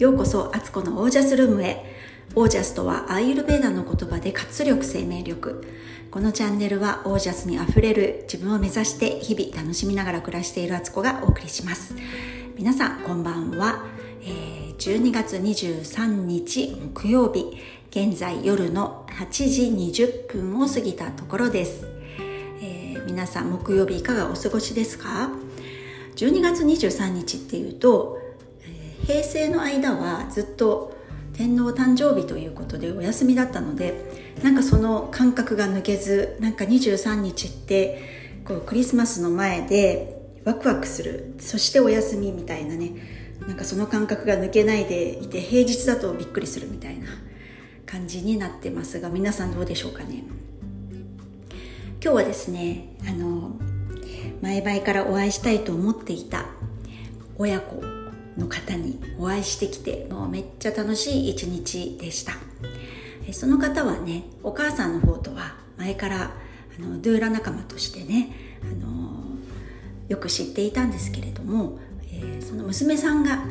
ようこそアツコのオージャスルームへ。オージャスとはアイルベーダの言葉で活力生命力。このチャンネルはオージャスにあふれる自分を目指して日々楽しみながら暮らしているアツコがお送りします。皆さんこんばんは、えー、12月23日木曜日。現在夜の8時20分を過ぎたところです、えー、皆さん木曜日いかがお過ごしですか？12月23日っていうと平成の間はずっと天皇誕生日ということでお休みだったのでなんかその感覚が抜けずなんか23日ってこうクリスマスの前でワクワクする。そしてお休みみたいなね。なんかその感覚が抜けないでいて平日だとびっくりするみたいな感じになってますが皆さんどうでしょうかね。今日はですねあの前々からお会いしたいと思っていた親子。の方にお会いしてきてもうめっちゃ楽しい一日でした。その方はねお母さんの方とは前からあのドゥーラ仲間としてねあのよく知っていたんですけれども、え、その娘さんが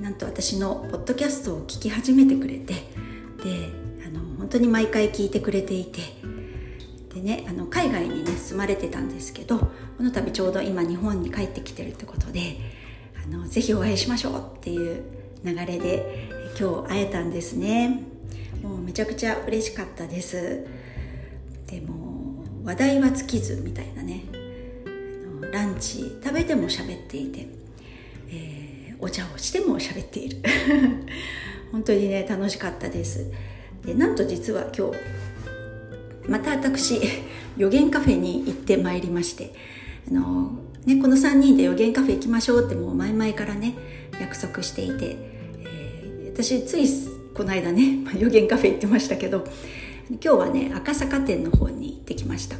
なんと私のポッドキャストを聞き始めてくれてであの本当に毎回聞いてくれていてでねあの海外にね住まれてたんですけどこの度ちょうど今日本に帰ってきてるってことであのぜひお会いしましょうっていう流れで今日会えたんですね。もうめちゃくちゃ嬉しかったです。でも話題は尽きずみたいなね。ランチ食べても喋っていて、えー、お茶をしても喋っている。本当にね楽しかったです。でなんと実は今日また私予言カフェに行ってまいりましてあのね、この3人で予言カフェ行きましょうってもう前々からね約束していて、えー、私ついこの間ね 予言カフェ行ってましたけど今日はね赤坂店の方に行ってきました。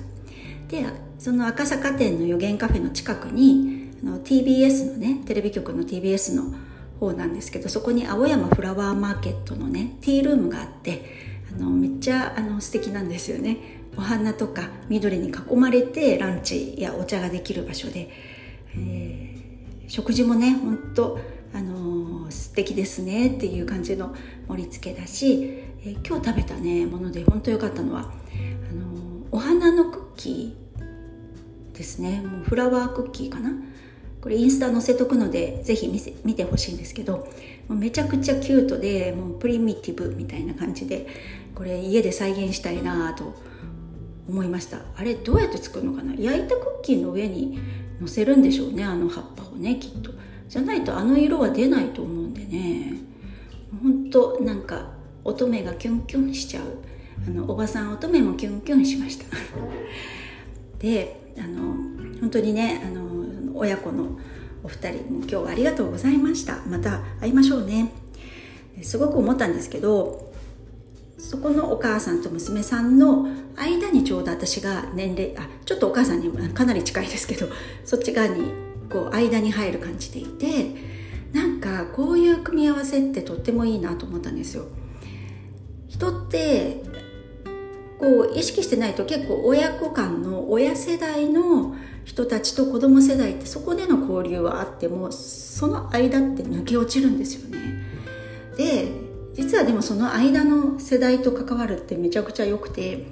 でその赤坂店の予言カフェの近くにあの TBS のねテレビ局の TBS の方なんですけどそこに青山フラワーマーケットのねティールームがあってあのめっちゃあの素敵なんですよね。お花とか緑に囲まれてランチやお茶ができる場所で、えー、食事もねほんと、あのー、素敵ですねっていう感じの盛り付けだし、えー、今日食べたねもので本当良かったのはあのー、お花のクッキーですね。もうフラワークッキーかな？これインスタ載せとくのでぜひ見せ見てほしいんですけどもうめちゃくちゃキュートでもうプリミティブみたいな感じでこれ家で再現したいなと思いました。あれどうやって作るのかな？焼いたクッキーの上にのせるんでしょうねあの葉っぱをねきっと。じゃないとあの色は出ないと思うんでね。ほんとなんか乙女がキュンキュンしちゃう。あのおばさん乙女もキュンキュンしました。であの本当にねあの親子のお二人も今日はありがとうございました。また会いましょうね。すごく思ったんですけどそこのお母さんと娘さんの間にちょうど私が年齢あちょっとお母さんにかなり近いですけど そっち側にこう間に入る感じでいてなんかこういう組み合わせってとってもいいなと思ったんですよ。人ってこう意識してないと結構親子間の親世代の人たちと子供世代ってそこでの交流はあってもその間って抜け落ちるんですよね。で実はでもその間の世代と関わるってめちゃくちゃ良くて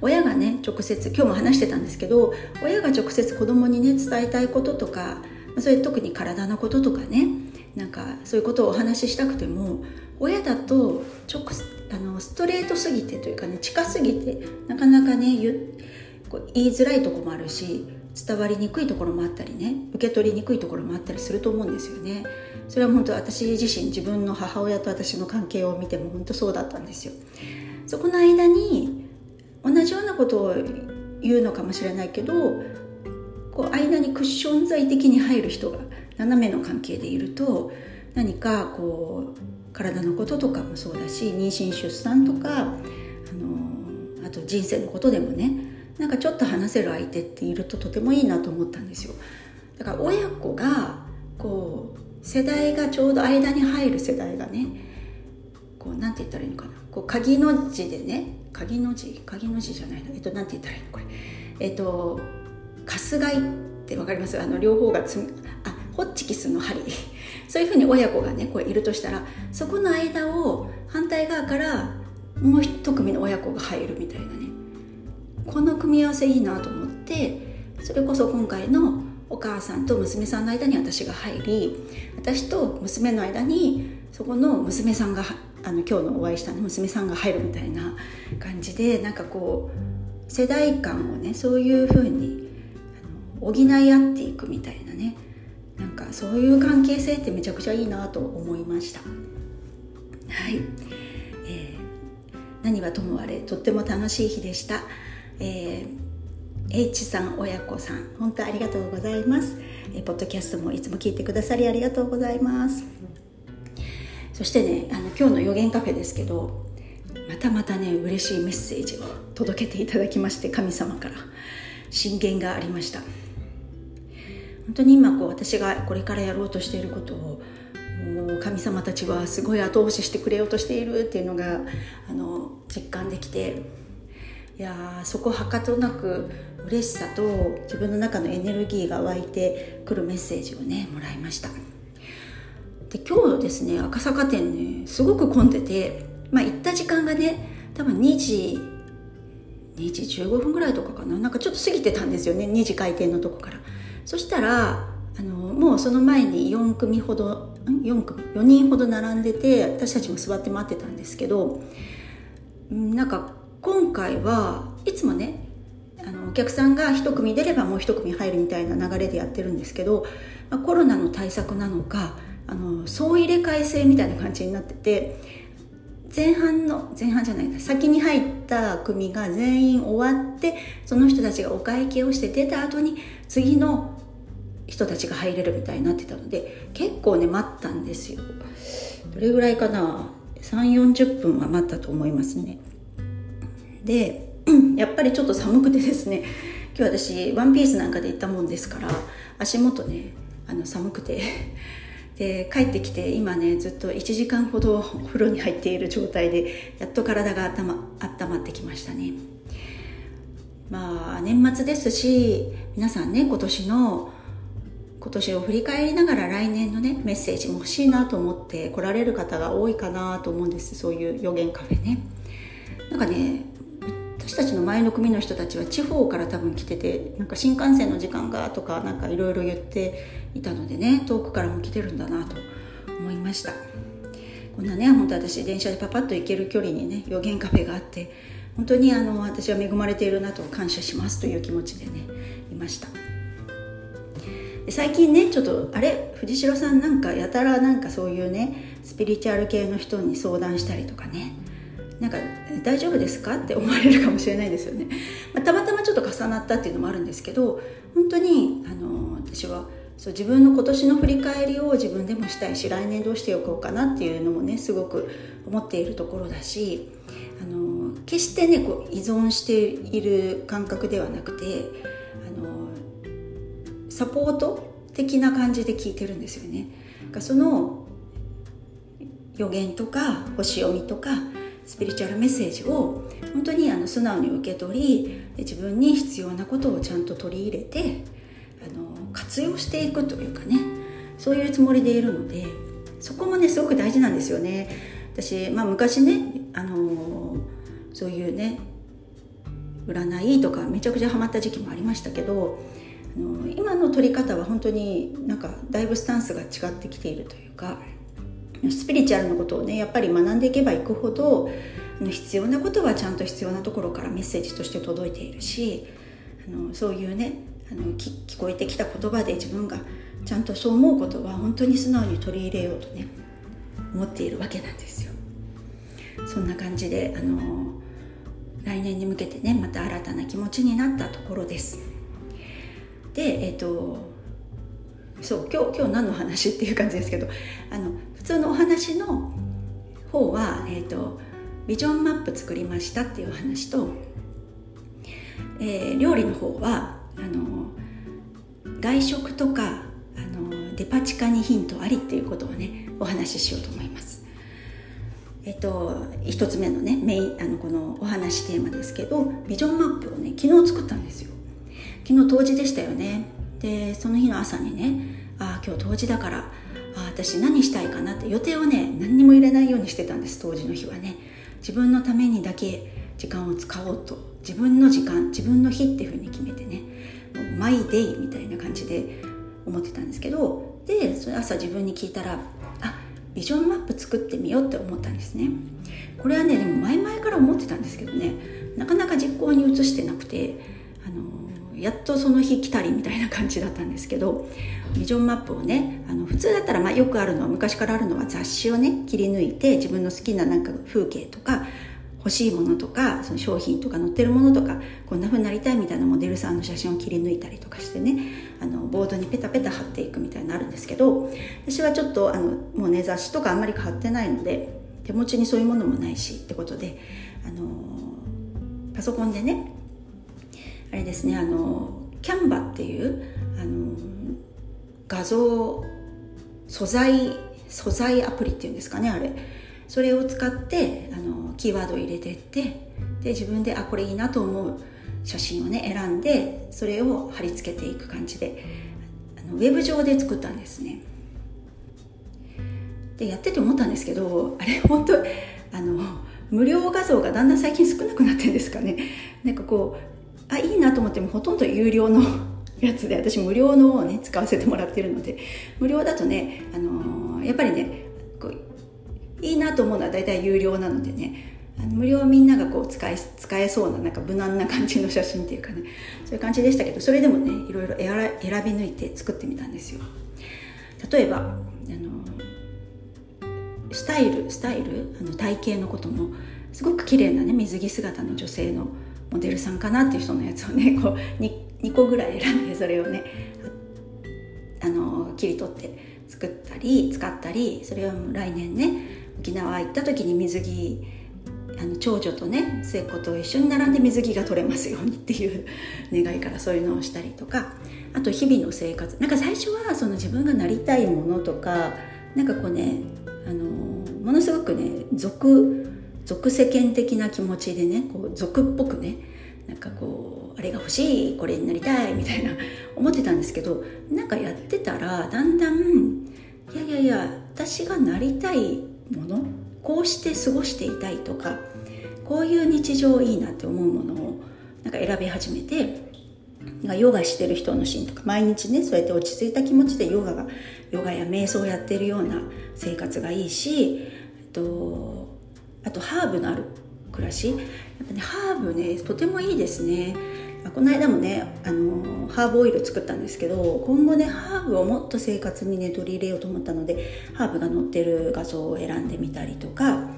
親がね直接今日も話してたんですけど親が直接子供にね伝えたいこととかそれ特に体のこととかねなんかそういうことをお話ししたくても親だと直あのストレートすぎてというかね近すぎてなかなかね言いづらいとこもあるし伝わりにくいところもあったりね受け取りにくいところもあったりすると思うんですよね。それは本当私自身自分の母親と私の関係を見ても本当そうだったんですよ。そこの間に同じようなことを言うのかもしれないけどこう間にクッション材的に入る人が斜めの関係でいると何かこう体のこととかもそうだし妊娠出産とかあのあと人生のことでもねなんかちょっと話せる相手っているととてもいいなと思ったんですよ。だから親子がこう世代がちょうど間に入る世代がねこうなんて言ったらいいのかな。こう鍵の字でね鍵の字？鍵の字じゃないのえっとなんて言ったらいいの？これ。えっと春日井ってわかります？あの両方がつあホッチキスの針。そういうふうに親子がねこういるとしたらそこの間を反対側からもう一組の親子が入るみたいなね。この組み合わせいいなと思ってそれこそ今回のお母さんと娘さんの間に私が入り私と娘の間にそこの娘さんがあの今日のお会いした、娘さんが入るみたいな感じでなんかこう世代間をねそういうふうに補い合っていくみたいなねなんかそういう関係性ってめちゃくちゃいいなと思いました。はい、えー、何はともあれとっても楽しい日でした、えー H さん親子さん本当ありがとうございます、え、ポッドキャストもいつも聞いてくださりありがとうございます。そしてねあの今日の予言カフェですけどまたまたね嬉しいメッセージを届けていただきまして神様から。進言がありました。本当に今こう私がこれからやろうとしていることをもう神様たちはすごい後押ししてくれようとしているっていうのがあの実感できていやそこはかとなく嬉しさと自分の中のエネルギーが湧いてくるメッセージをねもらいました。で今日ですね赤坂店ねすごく混んでてまあ行った時間がね多分2時2時15分ぐらいとかかな。なんかちょっと過ぎてたんですよね2時開店のとこから。そしたらあのもうその前に4組ほど4組4人ほど並んでて私たちも座って待ってたんですけどなんか今回はいつもね客さんが1組出ればもう1組入るみたいな流れでやってるんですけど、まあ、コロナの対策なのかあの総入れ替え制みたいな感じになってて前半の前半じゃない先に入った組が全員終わってその人たちがお会計をして出た後に次の人たちが入れるみたいになってたので結構ね待ったんですよ。どれぐらいかな？3 4 0分は待ったと思いますね。でやっぱりちょっと寒くてですね。今日私ワンピースなんかで行ったもんですから足元ねあの寒くて。で帰ってきて今ねずっと1時間ほどお風呂に入っている状態でやっと体が温ま温まってきましたね。まあ年末ですし皆さんね今年の今年を振り返りながら来年のねメッセージも欲しいなと思って来られる方が多いかなと思うんです。そういう予言カフェね。なんかね私たちの前の組の人たちは地方から多分来ててなんか新幹線の時間がとかなんかいろいろ言っていたのでね遠くからも来てるんだなと思いました。こんなね本当私電車でパパッと行ける距離にね予言カフェがあって本当にあの私は恵まれているなと感謝しますという気持ちでねいました。最近ねちょっとあれ？藤代さんなんかやたらなんかそういうねスピリチュアル系の人に相談したりとかねなんか大丈夫ですか？って思われるかもしれないですよね、まあ、たまたまちょっと重なったっていうのもあるんですけど本当にあの私はそう自分の今年の振り返りを自分でもしたいし来年どうしておこうかなっていうのもねすごく思っているところだしあの決してねこう依存している感覚ではなくてあのサポート的な感じで聞いてるんですよね。その予言とか星読みとかスピリチュアルメッセージを本当にあの素直に受け取り自分に必要なことをちゃんと取り入れてあの活用していくというかねそういうつもりでいるのでそこもねすごく大事なんですよね。私、まあ、昔ねあのそういうね占いとかめちゃくちゃハマった時期もありましたけどあの今の取り方は本当になんかだいぶスタンスが違ってきているというかスピリチュアルのことをねやっぱり学んでいけばいくほど必要なことはちゃんと必要なところからメッセージとして届いているしあのそういうねあの聞こえてきた言葉で自分がちゃんとそう思うことは本当に素直に取り入れようとね思っているわけなんですよ。そんな感じであの来年に向けてねまた新たな気持ちになったところです。でえっ、ー、とそう今日今日何の話っていう感じですけどあの普通のお話の方は、えーと、ビジョンマップ作りましたっていう話と、えー、料理の方はあの外食とかあのデパ地下にヒントありっていうことをねお話ししようと思います。えっと、一つ目のねメインあのこのお話テーマですけどビジョンマップをね昨日作ったんですよ昨日当時でしたよねでその日の朝にねああ今日冬至だからあ私何したいかなって予定をね何にも入れないようにしてたんです当時の日はね。自分のためにだけ時間を使おうと。自分の時間自分の日っていうふうに決めてね。もうマイデイみたいな感じで思ってたんですけど。でそれ朝自分に聞いたらあビジョンマップ作ってみようって思ったんですね。これはねでも前々から思ってたんですけどね。なかなか実行に移してなくてあのやっとその日来たりみたいな感じだったんですけどビジョンマップをねあの普通だったらまあよくあるのは昔からあるのは雑誌をね切り抜いて自分の好きななんか風景とか欲しいものとかその商品とか載ってるものとかこんな風になりたいみたいなモデルさんの写真を切り抜いたりとかしてねあのボードにペタペタ貼っていくみたいになるんですけど私はちょっとあのもうね雑誌とかあんまり買ってないので手持ちにそういうものもないしってことであのパソコンでねあれですねあのキャンバっていうあの画像素材素材アプリっていうんですかねあれ。それを使ってあのキーワードを入れてってで自分であこれいいなと思う写真をね選んでそれを貼り付けていく感じであのウェブ上で作ったんですね。でやってて思ったんですけどあれ本当あの無料画像がだんだん最近少なくなってるんですかね。なんかこうあいいなと思ってもほとんど有料の やつで私無料のをね使わせてもらってるので無料だとね、あのー、やっぱりねこういいなと思うのは大体有料なのでねあの無料みんながこう使い使えそうななんか無難な感じの写真っていうかねそういう感じでしたけどそれでもねいろいろ選び抜いて作ってみたんですよ。例えばあのスタイルスタイル？あの体型のこともすごく綺麗なね水着姿の女性のモデルさんかなっていう人のやつをね こう 2, 2個ぐらい選んでそれをねあの切り取って作ったり使ったりそれを来年ね沖縄行った時に水着あの長女とね末っ子と一緒に並んで水着が取れますようにっていう 願いからそういうのをしたりとかあと日々の生活。なんか最初はその自分がなりたいものとかなんかこうねあのものすごくね俗俗世間的な気持ちでねこう俗っぽくねなんかこうあれが欲しいこれになりたいみたいな思ってたんですけどなんかやってたらだんだんいやいやいや私がなりたいものこうして過ごしていたいとかこういう日常いいなって思うものをなんか選び始めてヨガしてる人のシーンとか毎日ねそうやって落ち着いた気持ちでヨガがヨガや瞑想をやってるような生活がいいしえっとあとハーブのある暮らし。やっぱねハーブねとてもいいですね。この間もねあのハーブオイル作ったんですけど今後ねハーブをもっと生活にね取り入れようと思ったのでハーブが載ってる画像を選んでみたりとか、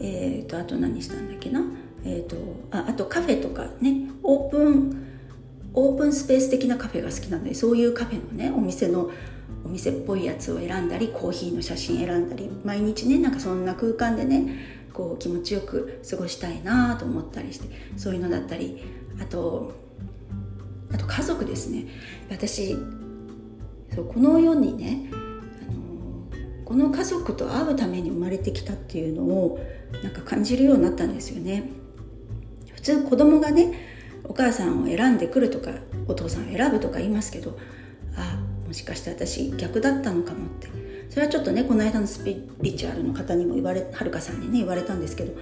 えーと、あと何したんだっけな、えーと、ああとカフェとかねオープンオープンスペース的なカフェが好きなのでそういうカフェのねお店のお店っぽいやつを選んだりコーヒーの写真選んだり毎日ねなんかそんな空間でねこう気持ちよく過ごしたいなと思ったりしてそういうのだったりあとあと家族ですね。私そうこの世にねあのこの家族と会うために生まれてきたっていうのをなんか感じるようになったんですよね。普通子供がねお母さんを選んでくるとかお父さんを選ぶとか言いますけどあもしかして私逆だったのかもって。それはちょっとねこの間のスピリチュアルの方にも言われはるかさんにね言われたんですけど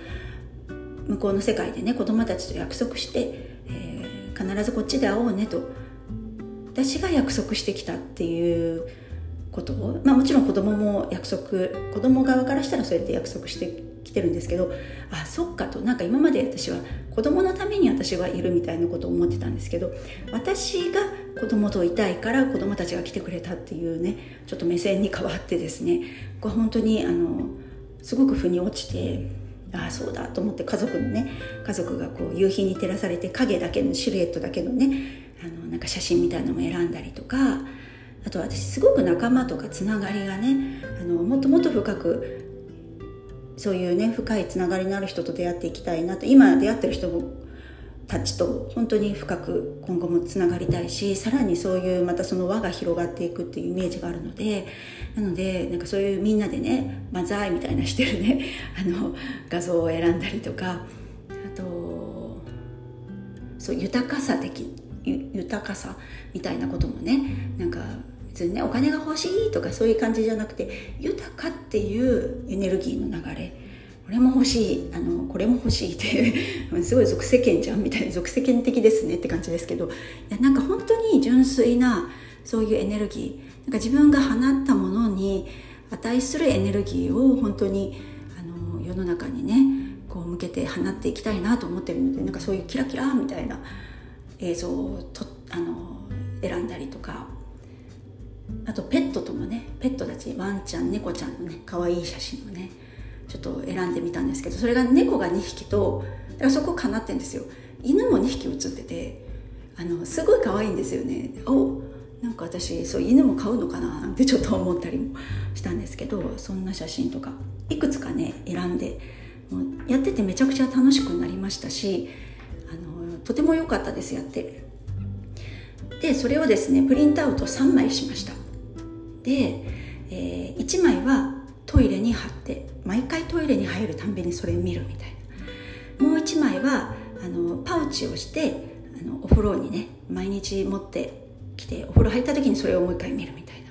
向こうの世界でね子供たちと約束して、えー、必ずこっちで会おうねと私が約束してきたっていうことを、まあ、もちろん子供も約束子供側からしたらそうやって約束してきてるんですけどあそっかとなんか今まで私は子供のために私はいるみたいなことを思ってたんですけど私が子供といたいから子供たちが来てくれたっていうねちょっと目線に変わってですねこれ本当にあのすごく腑に落ちてああそうだと思って家族のね家族がこう夕日に照らされて影だけのシルエットだけのねあのなんか写真みたいなのも選んだりとかあと私すごく仲間とかつながりがねあのもっともっと深くそういうね深いつながりのある人と出会っていきたいなと。今出会ってる人たちと本当に深く今後もつながりたいしさらにそういうまたその輪が広がっていくっていうイメージがあるのでなのでなんかそういうみんなでね「万歳」みたいなしてるね あの画像を選んだりとかあとそう豊かさ的豊かさみたいなこともねなんか別にねお金が欲しいとかそういう感じじゃなくて豊かっていうエネルギーの流れ。これも欲しい。あのこれも欲しいっていう すごい俗世間じゃんみたいな俗世間的ですねって感じですけど。いやなんか本当に純粋なそういうエネルギー。なんか自分が放ったものに値するエネルギーを本当にあの世の中にねこう向けて放っていきたいなと思ってるのでなんかそういうキラキラみたいな映像をとあの選んだりとか。あとペットともねペットたちワンちゃん猫ちゃんのね可愛い写真をねちょっと選んでみたんですけどそれが猫が2匹とだからそこかなってんですよ。犬も2匹写っててあのすごい可愛いんですよね。おなんか私そう犬も飼うのかななんてちょっと思ったりもしたんですけどそんな写真とかいくつかね選んでもうやっててめちゃくちゃ楽しくなりましたしあのとても良かったですやって。でそれをですねプリントアウト3枚しました。で、えー、1枚はトイレに貼って毎回トイレに入るたんびにそれを見るみたいな。もう1枚はあのパウチをしてあのお風呂にね毎日持ってきてお風呂入った時にそれをもう一回見るみたいな。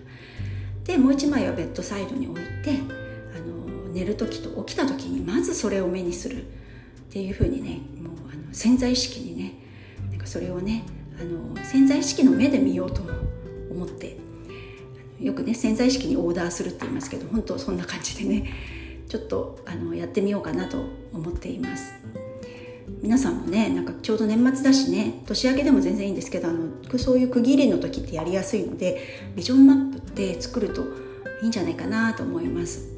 でもう1枚はベッドサイドに置いてあの寝る時と起きた時にまずそれを目にするっていうふうにねもうあの潜在意識にねなんかそれをねあの潜在意識の目で見ようと思ってよくね潜在意識にオーダーするって言いますけど本当そんな感じでねちょっとあのやってみようかなと思っています。皆さんもねなんかちょうど年末だしね年明けでも全然いいんですけどあのそういう区切りの時ってやりやすいのでビジョンマップって作るといいんじゃないかなと思います。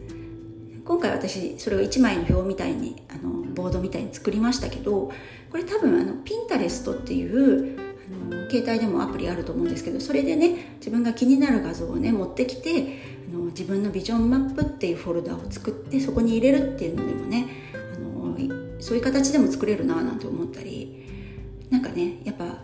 今回私それを1枚の表みたいにあのボードみたいに作りましたけどこれ多分あのピンタレストっていうあの携帯でもアプリあると思うんですけどそれでね自分が気になる画像をね持ってきてあの自分のビジョンマップっていうフォルダを作ってそこに入れるっていうのでもねあのそういう形でも作れるななんて思ったりなんかねやっぱ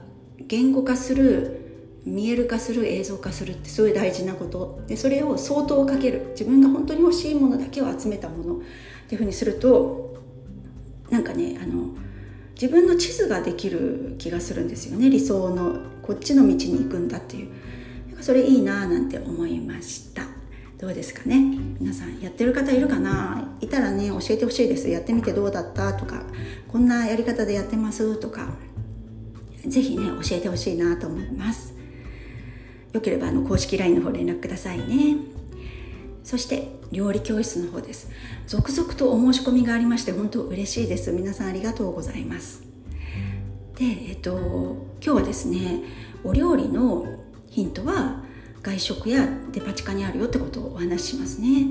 言語化する見える化する映像化するってすごい大事なこと。でそれを相当かける。自分が本当に欲しいものだけを集めたものっていうふうにするとなんかねあの自分の地図ができる気がするんですよね。理想のこっちの道に行くんだっていう。それいいなーなんて思いました。どうですかね？皆さんやってる方いるかな？いたらね教えてほしいです。やってみてどうだった？とかこんなやり方でやってます？とか是非ね教えてほしいなと思います。よければあの公式 LINE の方連絡くださいね。そして料理教室の方です。続々とお申し込みがありまして本当嬉しいです。皆さんありがとうございます。でえっと今日はですねお料理のヒントは外食やデパ地下にあるよってことをお話ししますね。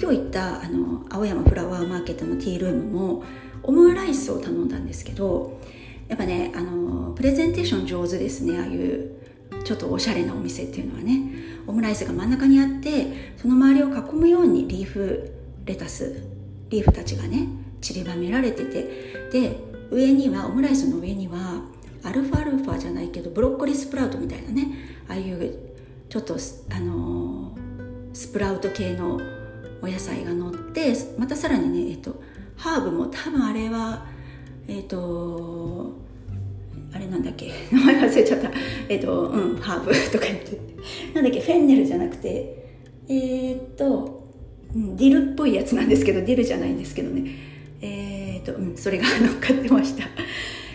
今日行ったあの青山フラワーマーケットのティールームもオムライスを頼んだんですけどやっぱねあのプレゼンテーション上手ですねああいうちょっとおしゃれなお店っていうのはね。オムライスが真ん中にあってその周りを囲むようにリーフレタスリーフたちがね散りばめられててで上にはオムライスの上にはアルファアルファじゃないけどブロッコリースプラウトみたいなねああいうちょっとあのー、スプラウト系のお野菜が乗ってまたさらにね、えっと、ハーブも多分あれはえっとあれなんだっけ？名前忘れちゃった。えっとうんハーブ とか言って。なんだっけ？フェンネルじゃなくて。えー、っと、うん、ディルっぽいやつなんですけどディルじゃないんですけどね。えー、っと、うん、それが乗っかってました。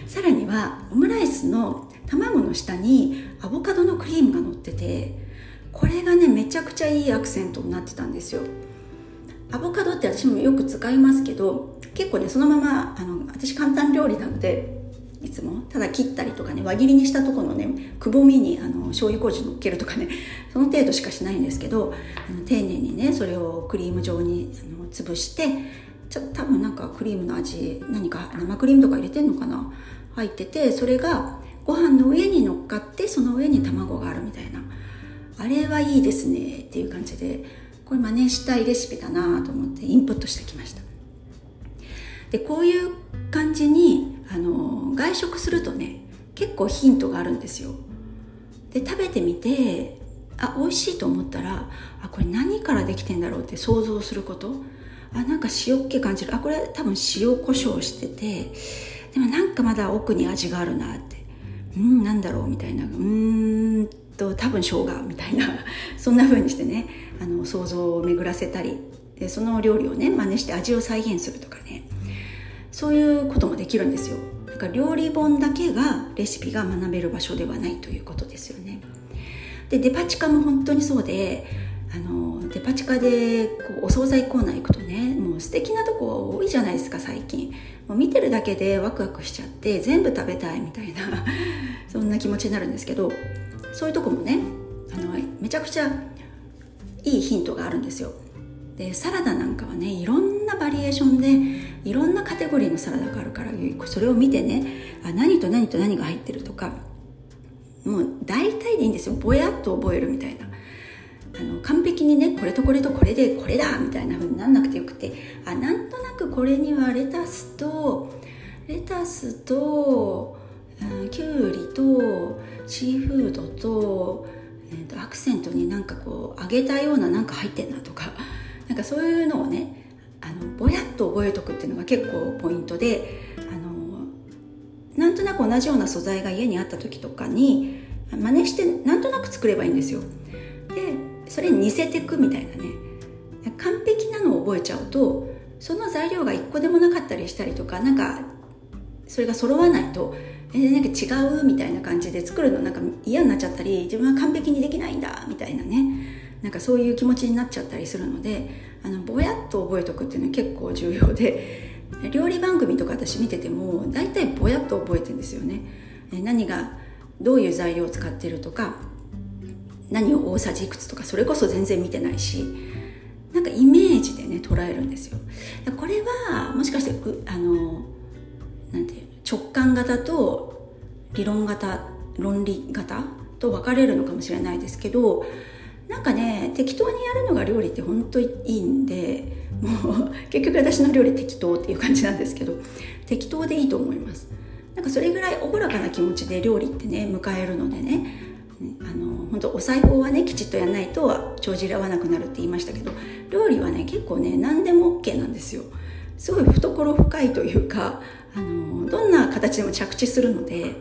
さらにはオムライスの卵の下にアボカドのクリームが乗っててこれがねめちゃくちゃいいアクセントになってたんですよ。アボカドって私もよく使いますけど結構ねそのままあの私簡単料理なのでいつも？ただ切ったりとかね輪切りにしたところのねくぼみにあの醤油麹のっけるとかね その程度しかしないんですけどあの丁寧にねそれをクリーム状にあの潰してちょっと多分なんかクリームの味何か生クリームとか入れてんのかな？入っててそれがご飯の上に乗っかってその上に卵があるみたいな。あれはいいですねっていう感じでこれ真似したいレシピだなと思ってインプットしてきました。でこういう感じにあの外食するとね結構ヒントがあるんですよ。で食べてみてあ美味しいと思ったらあこれ何からできてんだろうって想像すること。あなんか塩っ気感じる。あこれ多分塩コショウしててでもなんかまだ奥に味があるなって。うんなんだろうみたいな。うんと多分生姜みたいな。そんな風にしてねあの想像を巡らせたり。でその料理をね真似して味を再現するとかね。そういうこともできるんですよ。だから料理本だけがレシピが学べる場所ではないということですよね。でデパ地下も本当にそうであのデパ地下でこうお惣菜コーナー行くとねもう素敵なとこ多いじゃないですか最近。もう見てるだけでワクワクしちゃって全部食べたいみたいな そんな気持ちになるんですけどそういうとこもねあのめちゃくちゃいいヒントがあるんですよ。でサラダなんかはねいろんなバリエーションでいろんなカテゴリーのサラダがあるからそれを見てねあ何と何と何が入ってるとかもう大体でいいんですよ。ぼやっと覚えるみたいな。あの完璧にねこれとこれとこれでこれだみたいな風になんなくてよくて。あなんとなくこれにはレタスとレタスと、うん、きゅうりとシーフードと,、えーと、アクセントになんかこう揚げたようななんか入ってんなとか。なんかそういうのをねあのぼやっと覚えとくっていうのが結構ポイントであのなんとなく同じような素材が家にあった時とかに真似してなんとなく作ればいいんですよ。でそれに似せてくみたいなね完璧なのを覚えちゃうとその材料が1個でもなかったりしたりとかなんかそれが揃わないとえなんか違うみたいな感じで作るのなんか嫌になっちゃったり自分は完璧にできないんだみたいなねなんかそういう気持ちになっちゃったりするのであのぼやっと覚えとくっていうのは結構重要で 料理番組とか私見てても大体ぼやっと覚えてるんですよね。何がどういう材料を使ってるとか何を大さじいくつとかそれこそ全然見てないしなんかイメージでね捉えるんですよ。これはもしかしてあのなんていう直感型と理論型論理型と分かれるのかもしれないですけどなんかね適当にやるのが料理って本当にいいんでもう結局私の料理適当っていう感じなんですけど適当でいいと思います。なんかそれぐらいおおらかな気持ちで料理ってね迎えるのでねあの本当お裁縫はねきちっとやらないと帳尻合わなくなるって言いましたけど料理はね結構ね何でも OK なんですよ。すごい懐深いというかあのどんな形でも着地するので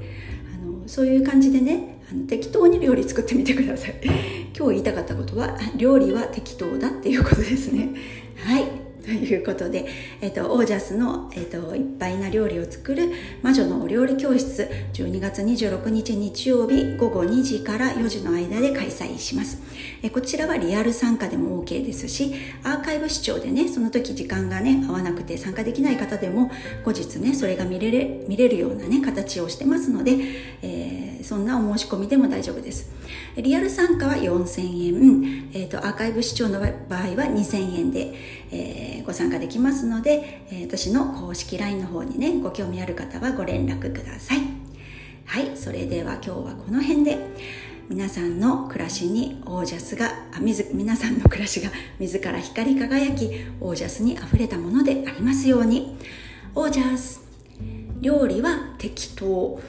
あのそういう感じでねあの適当に料理作ってみてください。今日言いたかったことは料理は適当だっていうことですねはいということで、えっ、と、オージャスの、えっ、と、いっぱいな料理を作る魔女のお料理教室、12月26日日曜日午後2時から4時の間で開催します。えこちらはリアル参加でも OK ですし、アーカイブ視聴でね、その時時間がね、合わなくて参加できない方でも、後日ね、それが見れる、見れるようなね、形をしてますので、えー、そんなお申し込みでも大丈夫です。リアル参加は4000円、え、ー、と、アーカイブ視聴の場合は2000円で、えー、ご参加できますので、え、私の公式 LINE の方にね、ご興味ある方はご連絡ください。はい、それでは今日はこの辺で、皆さんの暮らしにオージャスがあ皆さんの暮らしが自ら光り輝きオージャスにあふれたものでありますように。オージャス料理は適当。